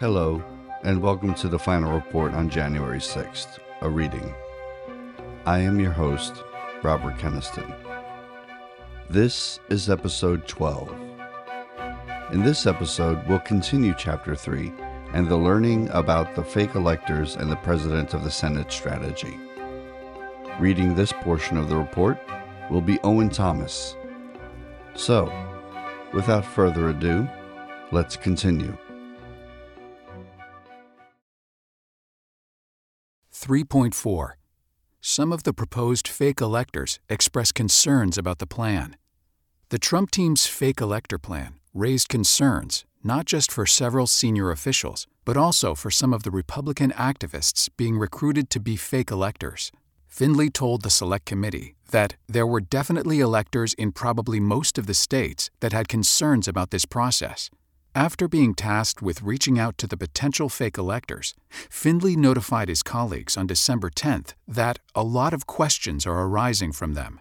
Hello, and welcome to the final report on January 6th, a reading. I am your host, Robert Keniston. This is episode 12. In this episode, we'll continue chapter 3 and the learning about the fake electors and the President of the Senate strategy. Reading this portion of the report will be Owen Thomas. So, without further ado, let's continue. 3.4 Some of the proposed fake electors express concerns about the plan. The Trump team's fake elector plan raised concerns not just for several senior officials, but also for some of the Republican activists being recruited to be fake electors. Findlay told the Select Committee that there were definitely electors in probably most of the states that had concerns about this process. After being tasked with reaching out to the potential fake electors, Findlay notified his colleagues on December 10th that a lot of questions are arising from them.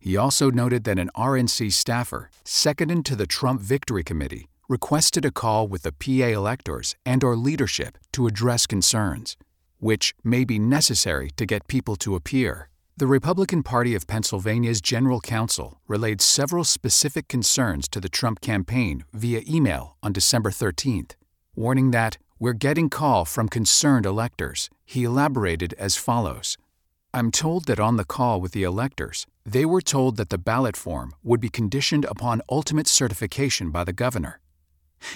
He also noted that an RNC staffer, seconded to the Trump Victory Committee, requested a call with the PA electors and or leadership to address concerns, which may be necessary to get people to appear. The Republican Party of Pennsylvania's general counsel relayed several specific concerns to the Trump campaign via email on December 13th, warning that we're getting call from concerned electors. He elaborated as follows I'm told that on the call with the electors, they were told that the ballot form would be conditioned upon ultimate certification by the governor.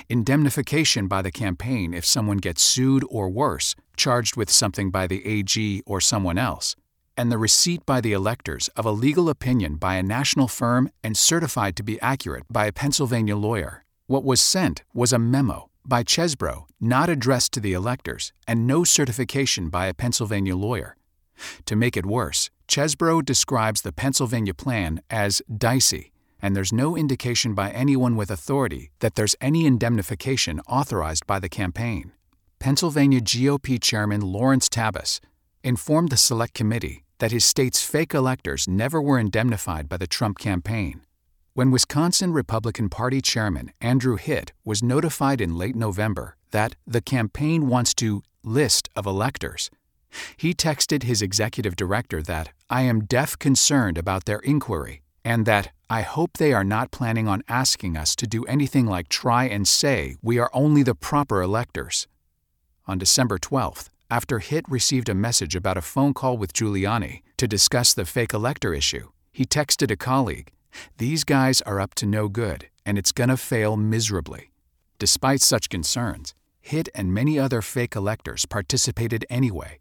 Indemnification by the campaign if someone gets sued or worse, charged with something by the AG or someone else, and the receipt by the electors of a legal opinion by a national firm and certified to be accurate by a Pennsylvania lawyer. What was sent was a memo by Chesebro not addressed to the electors and no certification by a Pennsylvania lawyer. To make it worse, Chesebro describes the Pennsylvania plan as dicey, and there's no indication by anyone with authority that there's any indemnification authorized by the campaign. Pennsylvania GOP Chairman Lawrence Tabas informed the Select Committee that his state's fake electors never were indemnified by the Trump campaign. When Wisconsin Republican Party Chairman Andrew Hitt was notified in late November that the campaign wants to list of electors, he texted his executive director that I am deaf concerned about their inquiry and that I hope they are not planning on asking us to do anything like try and say we are only the proper electors. On December 12th, after Hitt received a message about a phone call with Giuliani to discuss the fake elector issue, he texted a colleague, These guys are up to no good, and it's gonna fail miserably. Despite such concerns, Hitt and many other fake electors participated anyway.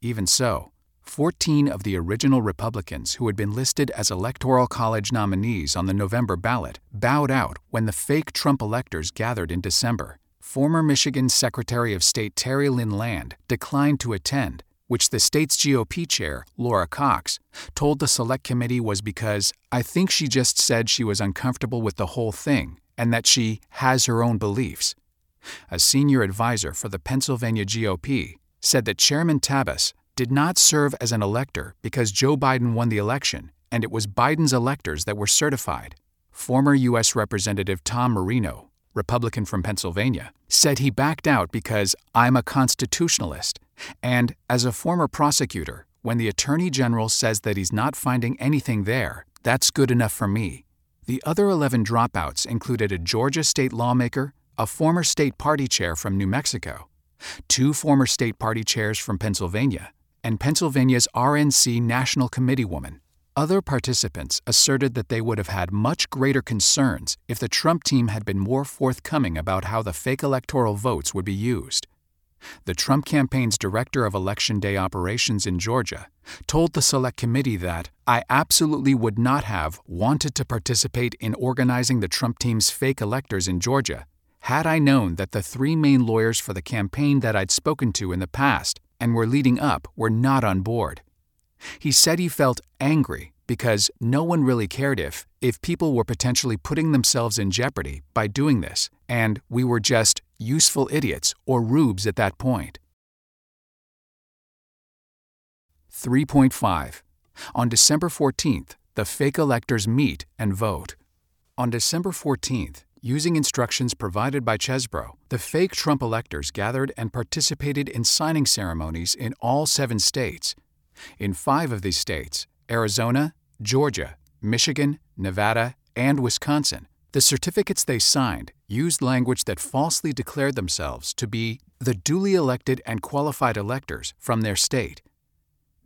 Even so, 14 of the original Republicans who had been listed as Electoral College nominees on the November ballot bowed out when the fake Trump electors gathered in December. Former Michigan Secretary of State Terry Lynn Land declined to attend, which the state's GOP chair, Laura Cox, told the Select Committee was because I think she just said she was uncomfortable with the whole thing and that she has her own beliefs. A senior advisor for the Pennsylvania GOP said that Chairman Tabas did not serve as an elector because Joe Biden won the election and it was Biden's electors that were certified. Former U.S. Representative Tom Marino, Republican from Pennsylvania, said he backed out because I'm a constitutionalist. And as a former prosecutor, when the Attorney General says that he's not finding anything there, that's good enough for me. The other 11 dropouts included a Georgia state lawmaker, a former state party chair from New Mexico, two former state party chairs from Pennsylvania, and Pennsylvania's RNC National Committee woman. Other participants asserted that they would have had much greater concerns if the Trump team had been more forthcoming about how the fake electoral votes would be used. The Trump campaign's director of Election Day operations in Georgia told the Select Committee that I absolutely would not have wanted to participate in organizing the Trump team's fake electors in Georgia had I known that the three main lawyers for the campaign that I'd spoken to in the past and were leading up were not on board. He said he felt angry because no one really cared if if people were potentially putting themselves in jeopardy by doing this and we were just useful idiots or rubes at that point. 3.5 On December 14th, the fake electors meet and vote. On December 14th, Using instructions provided by Chesebro, the fake Trump electors gathered and participated in signing ceremonies in all seven states. In five of these states Arizona, Georgia, Michigan, Nevada, and Wisconsin the certificates they signed used language that falsely declared themselves to be the duly elected and qualified electors from their state.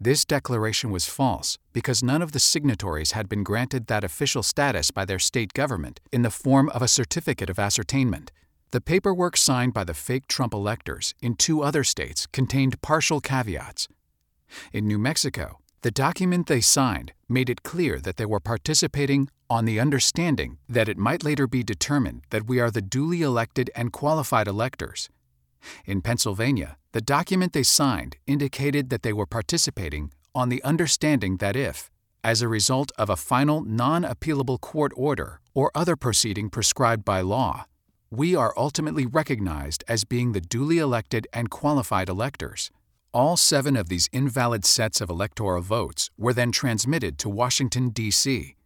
This declaration was false because none of the signatories had been granted that official status by their state government in the form of a certificate of ascertainment. The paperwork signed by the fake Trump electors in two other states contained partial caveats. In New Mexico, the document they signed made it clear that they were participating on the understanding that it might later be determined that we are the duly elected and qualified electors. In Pennsylvania, the document they signed indicated that they were participating on the understanding that if, as a result of a final non appealable court order or other proceeding prescribed by law, we are ultimately recognized as being the duly elected and qualified electors, all seven of these invalid sets of electoral votes were then transmitted to Washington, D.C.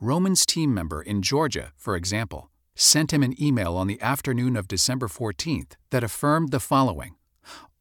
Roman's team member in Georgia, for example, sent him an email on the afternoon of December 14th that affirmed the following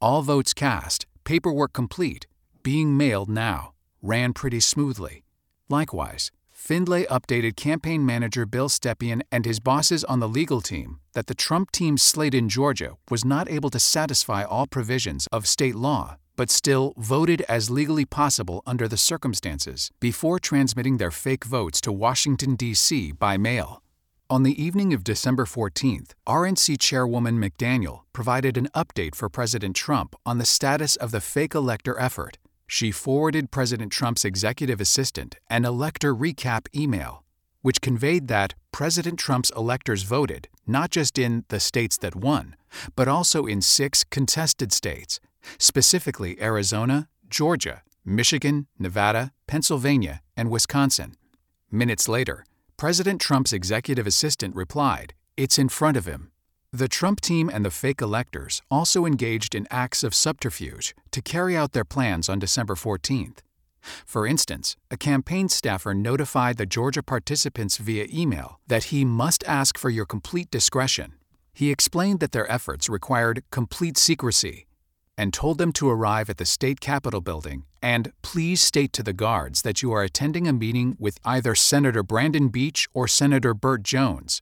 All votes cast, paperwork complete, being mailed now, ran pretty smoothly. Likewise, Findlay updated campaign manager Bill Stepien and his bosses on the legal team that the Trump team's slate in Georgia was not able to satisfy all provisions of state law, but still voted as legally possible under the circumstances before transmitting their fake votes to Washington, D.C. by mail. On the evening of December 14th, RNC Chairwoman McDaniel provided an update for President Trump on the status of the fake elector effort she forwarded President Trump's executive assistant an elector recap email, which conveyed that President Trump's electors voted not just in the states that won, but also in six contested states, specifically Arizona, Georgia, Michigan, Nevada, Pennsylvania, and Wisconsin. Minutes later, President Trump's executive assistant replied, It's in front of him. The Trump team and the fake electors also engaged in acts of subterfuge to carry out their plans on December 14th. For instance, a campaign staffer notified the Georgia participants via email that he must ask for your complete discretion. He explained that their efforts required complete secrecy and told them to arrive at the state capitol building and please state to the guards that you are attending a meeting with either Senator Brandon Beach or Senator Burt Jones.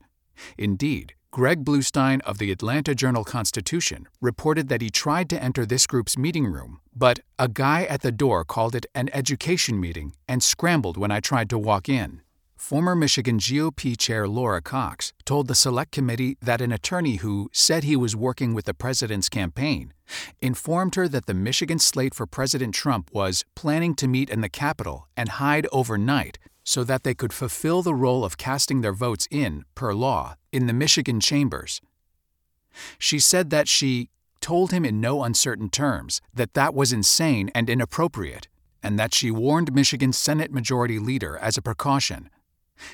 Indeed, Greg Bluestein of the Atlanta Journal Constitution reported that he tried to enter this group's meeting room, but a guy at the door called it an education meeting and scrambled when I tried to walk in. Former Michigan GOP Chair Laura Cox told the Select Committee that an attorney who said he was working with the president's campaign informed her that the Michigan slate for President Trump was planning to meet in the Capitol and hide overnight so that they could fulfill the role of casting their votes in, per law, in the Michigan chambers. She said that she told him in no uncertain terms that that was insane and inappropriate, and that she warned Michigan's Senate Majority Leader as a precaution.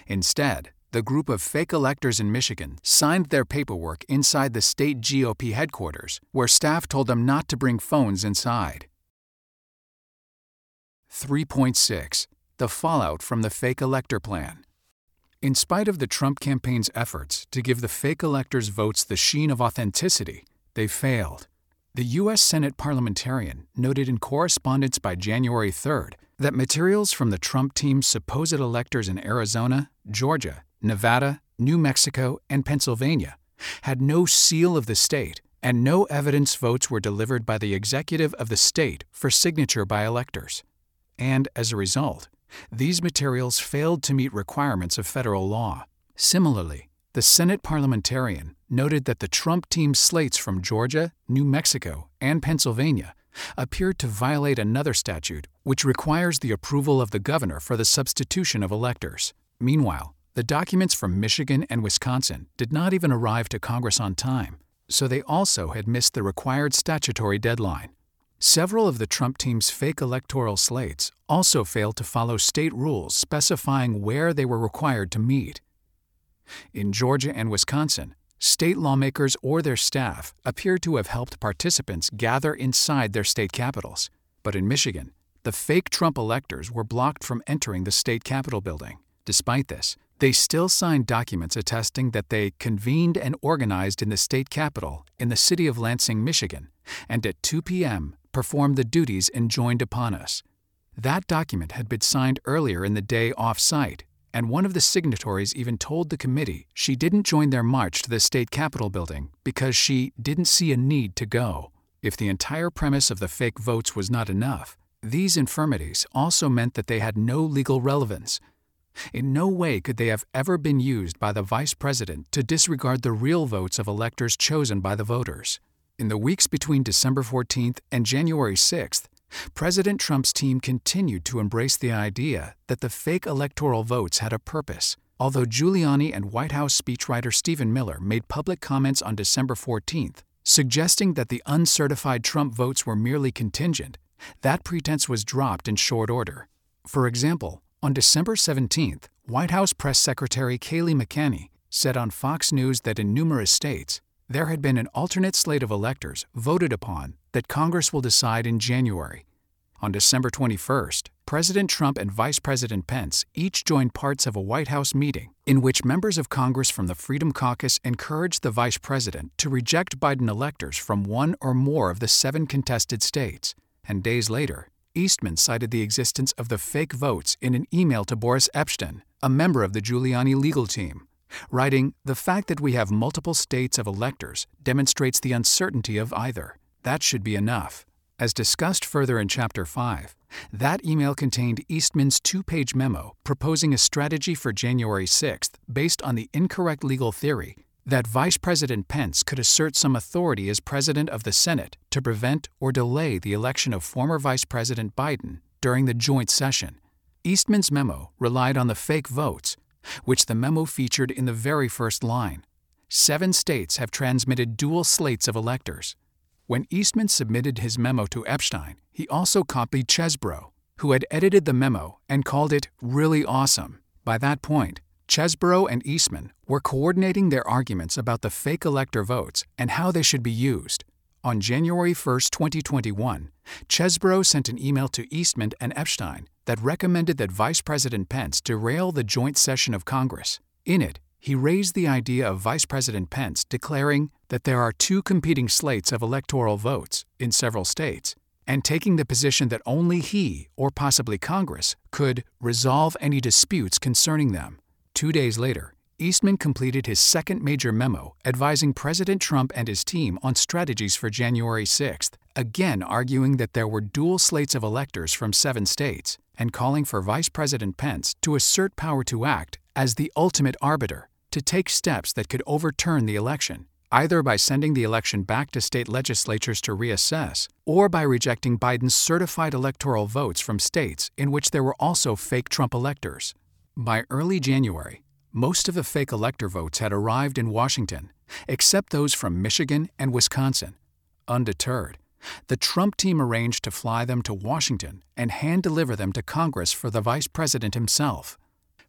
Instead, the group of fake electors in Michigan signed their paperwork inside the state GOP headquarters, where staff told them not to bring phones inside. 3.6 the fallout from the fake elector plan. In spite of the Trump campaign's efforts to give the fake electors' votes the sheen of authenticity, they failed. The U.S. Senate parliamentarian noted in correspondence by January 3rd that materials from the Trump team's supposed electors in Arizona, Georgia, Nevada, New Mexico, and Pennsylvania had no seal of the state, and no evidence votes were delivered by the executive of the state for signature by electors. And as a result, these materials failed to meet requirements of federal law. Similarly, the Senate parliamentarian noted that the Trump team slates from Georgia, New Mexico, and Pennsylvania appeared to violate another statute which requires the approval of the governor for the substitution of electors. Meanwhile, the documents from Michigan and Wisconsin did not even arrive to Congress on time, so they also had missed the required statutory deadline. Several of the Trump team's fake electoral slates also failed to follow state rules specifying where they were required to meet. In Georgia and Wisconsin, state lawmakers or their staff appeared to have helped participants gather inside their state capitals. But in Michigan, the fake Trump electors were blocked from entering the state capitol building. Despite this, They still signed documents attesting that they convened and organized in the state capitol in the city of Lansing, Michigan, and at 2 p.m. performed the duties enjoined upon us. That document had been signed earlier in the day off site, and one of the signatories even told the committee she didn't join their march to the state capitol building because she didn't see a need to go. If the entire premise of the fake votes was not enough, these infirmities also meant that they had no legal relevance. In no way could they have ever been used by the vice president to disregard the real votes of electors chosen by the voters. In the weeks between December 14th and January 6th, President Trump's team continued to embrace the idea that the fake electoral votes had a purpose. Although Giuliani and White House speechwriter Stephen Miller made public comments on December 14th, suggesting that the uncertified Trump votes were merely contingent, that pretense was dropped in short order. For example, on December 17th, White House Press Secretary Kayleigh McEnany said on Fox News that in numerous states, there had been an alternate slate of electors voted upon that Congress will decide in January. On December 21st, President Trump and Vice President Pence each joined parts of a White House meeting in which members of Congress from the Freedom Caucus encouraged the Vice President to reject Biden electors from one or more of the seven contested states. And days later, Eastman cited the existence of the fake votes in an email to Boris Epshteyn, a member of the Giuliani legal team writing, The fact that we have multiple states of electors demonstrates the uncertainty of either. That should be enough. As discussed further in Chapter 5, that email contained Eastman's two page memo proposing a strategy for January 6th based on the incorrect legal theory that Vice President Pence could assert some authority as President of the Senate to prevent or delay the election of former Vice President Biden during the joint session. Eastman's memo relied on the fake votes which the memo featured in the very first line. Seven states have transmitted dual slates of electors. When Eastman submitted his memo to Epshteyn, he also copied Chesebro, who had edited the memo and called it really awesome. By that point, Chesebro and Eastman were coordinating their arguments about the fake elector votes and how they should be used. On January 1, 2021, Chesebro sent an email to Eastman and Epshteyn that recommended that Vice President Pence derail the joint session of Congress. In it, he raised the idea of Vice President Pence declaring that there are two competing slates of electoral votes in several states, and taking the position that only he, or possibly Congress, could resolve any disputes concerning them. Two days later, Eastman completed his second major memo advising President Trump and his team on strategies for January 6th, again arguing that there were dual slates of electors from seven states, and calling for Vice President Pence to assert power to act as the ultimate arbiter, to take steps that could overturn the election, either by sending the election back to state legislatures to reassess, or by rejecting Biden's certified electoral votes from states in which there were also fake Trump electors. By early January, most of the fake elector votes had arrived in Washington, except those from Michigan and Wisconsin. Undeterred, the Trump team arranged to fly them to Washington and hand deliver them to Congress for the vice president himself.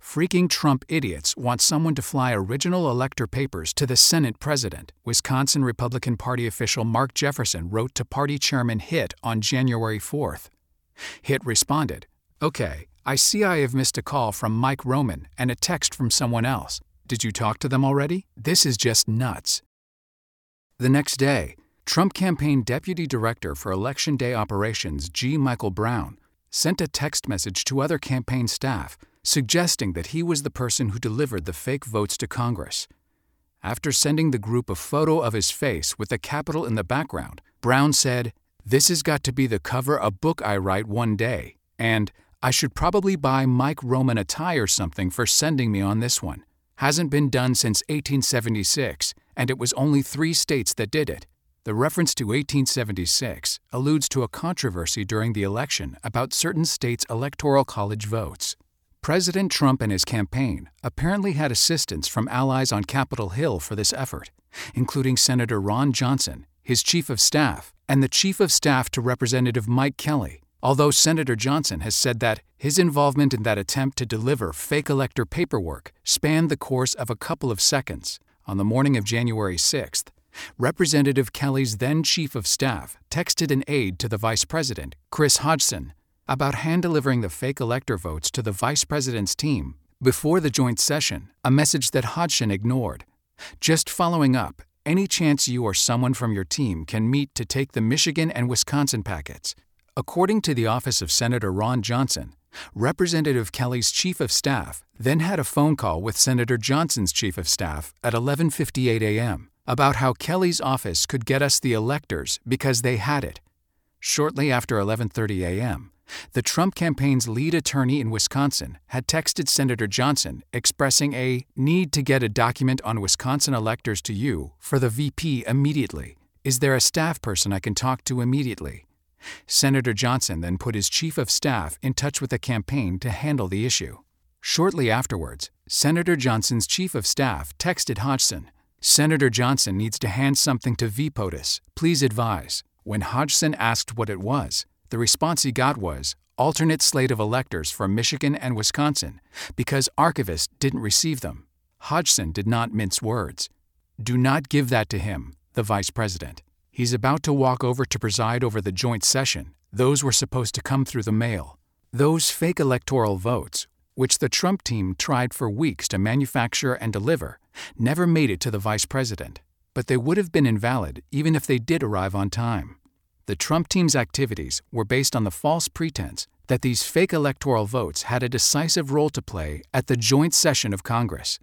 Freaking Trump idiots want someone to fly original elector papers to the Senate president, Wisconsin Republican Party official Mark Jefferson wrote to party chairman Hitt on January 4th. Hitt responded, Okay, I see I have missed a call from Mike Roman and a text from someone else. Did you talk to them already? This is just nuts. The next day, Trump campaign deputy director for Election Day operations G. Michael Brown sent a text message to other campaign staff suggesting that he was the person who delivered the fake votes to Congress. After sending the group a photo of his face with the Capitol in the background, Brown said, This has got to be the cover a book I write one day, and I should probably buy Mike Roman a tie or something for sending me on this one. Hasn't been done since 1876, and it was only three states that did it. The reference to 1876 alludes to a controversy during the election about certain states' electoral college votes. President Trump and his campaign apparently had assistance from allies on Capitol Hill for this effort, including Senator Ron Johnson, his chief of staff, and the chief of staff to Representative Mike Kelly, although Senator Johnson has said that his involvement in that attempt to deliver fake elector paperwork spanned the course of a couple of seconds. On the morning of January 6th, Representative Kelly's then chief of staff texted an aide to the vice president, Chris Hodgson, about hand delivering the fake elector votes to the vice president's team Before the joint session, a message that Hodgson ignored. Just following up, any chance you or someone from your team can meet to take the Michigan and Wisconsin packets. According to the office of Senator Ron Johnson, Representative Kelly's chief of staff then had a phone call with Senator Johnson's chief of staff at 11:58 a.m. about how Kelly's office could get us the electors because they had it. Shortly after 11:30 a.m., the Trump campaign's lead attorney in Wisconsin had texted Senator Johnson expressing a need to get a document on Wisconsin electors to you for the VP immediately. Is there a staff person I can talk to immediately? Senator Johnson then put his chief of staff in touch with the campaign to handle the issue. Shortly afterwards, Senator Johnson's chief of staff texted Hodgson Senator Johnson needs to hand something to VPOTUS. Please advise. When Hodgson asked what it was, the response he got was alternate slate of electors from Michigan and Wisconsin because archivists didn't receive them. Hodgson did not mince words. Do not give that to him, the vice president. He's about to walk over to preside over the joint session. Those were supposed to come through the mail. Those fake electoral votes, which the Trump team tried for weeks to manufacture and deliver, never made it to the vice president. But they would have been invalid even if they did arrive on time. The Trump team's activities were based on the false pretense that these fake electoral votes had a decisive role to play at the joint session of Congress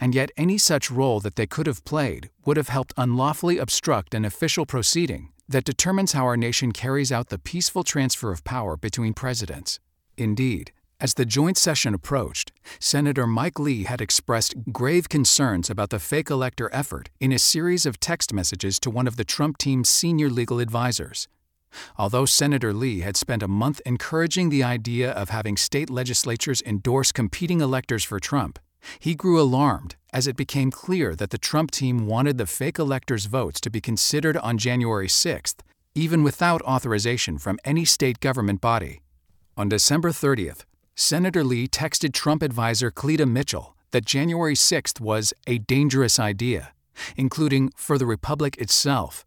and yet any such role that they could have played would have helped unlawfully obstruct an official proceeding that determines how our nation carries out the peaceful transfer of power between presidents. Indeed, as the joint session approached, Senator Mike Lee had expressed grave concerns about the fake elector effort in a series of text messages to one of the Trump team's senior legal advisers. Although Senator Lee had spent a month encouraging the idea of having state legislatures endorse competing electors for Trump, he grew alarmed as it became clear that the Trump team wanted the fake electors' votes to be considered on January 6th, even without authorization from any state government body. On December 30th, Senator Lee texted Trump advisor Cleta Mitchell that January 6th was a dangerous idea, including for the Republic itself.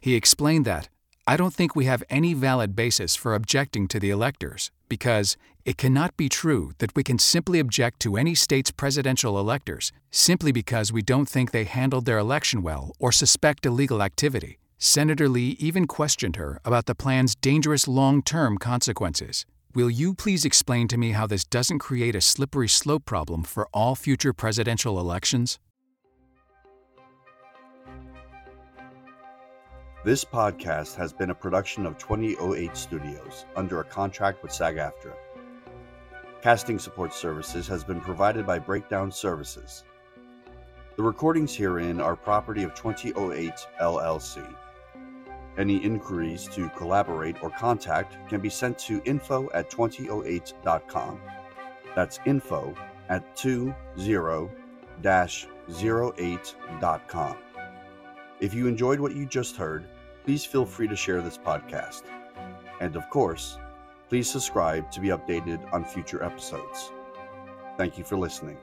He explained that, I don't think we have any valid basis for objecting to the electors because it cannot be true that we can simply object to any state's presidential electors simply because we don't think they handled their election well or suspect illegal activity. Senator Lee even questioned her about the plan's dangerous long term consequences. Will you please explain to me how this doesn't create a slippery slope problem for all future presidential elections? This podcast has been a production of 2008 Studios under a contract with SAG AFTRA. Casting support services has been provided by Breakdown Services. The recordings herein are property of 2008 LLC. Any inquiries to collaborate or contact can be sent to info at 2008.com. That's info at 20 08.com. If you enjoyed what you just heard, please feel free to share this podcast. And of course, please subscribe to be updated on future episodes. Thank you for listening.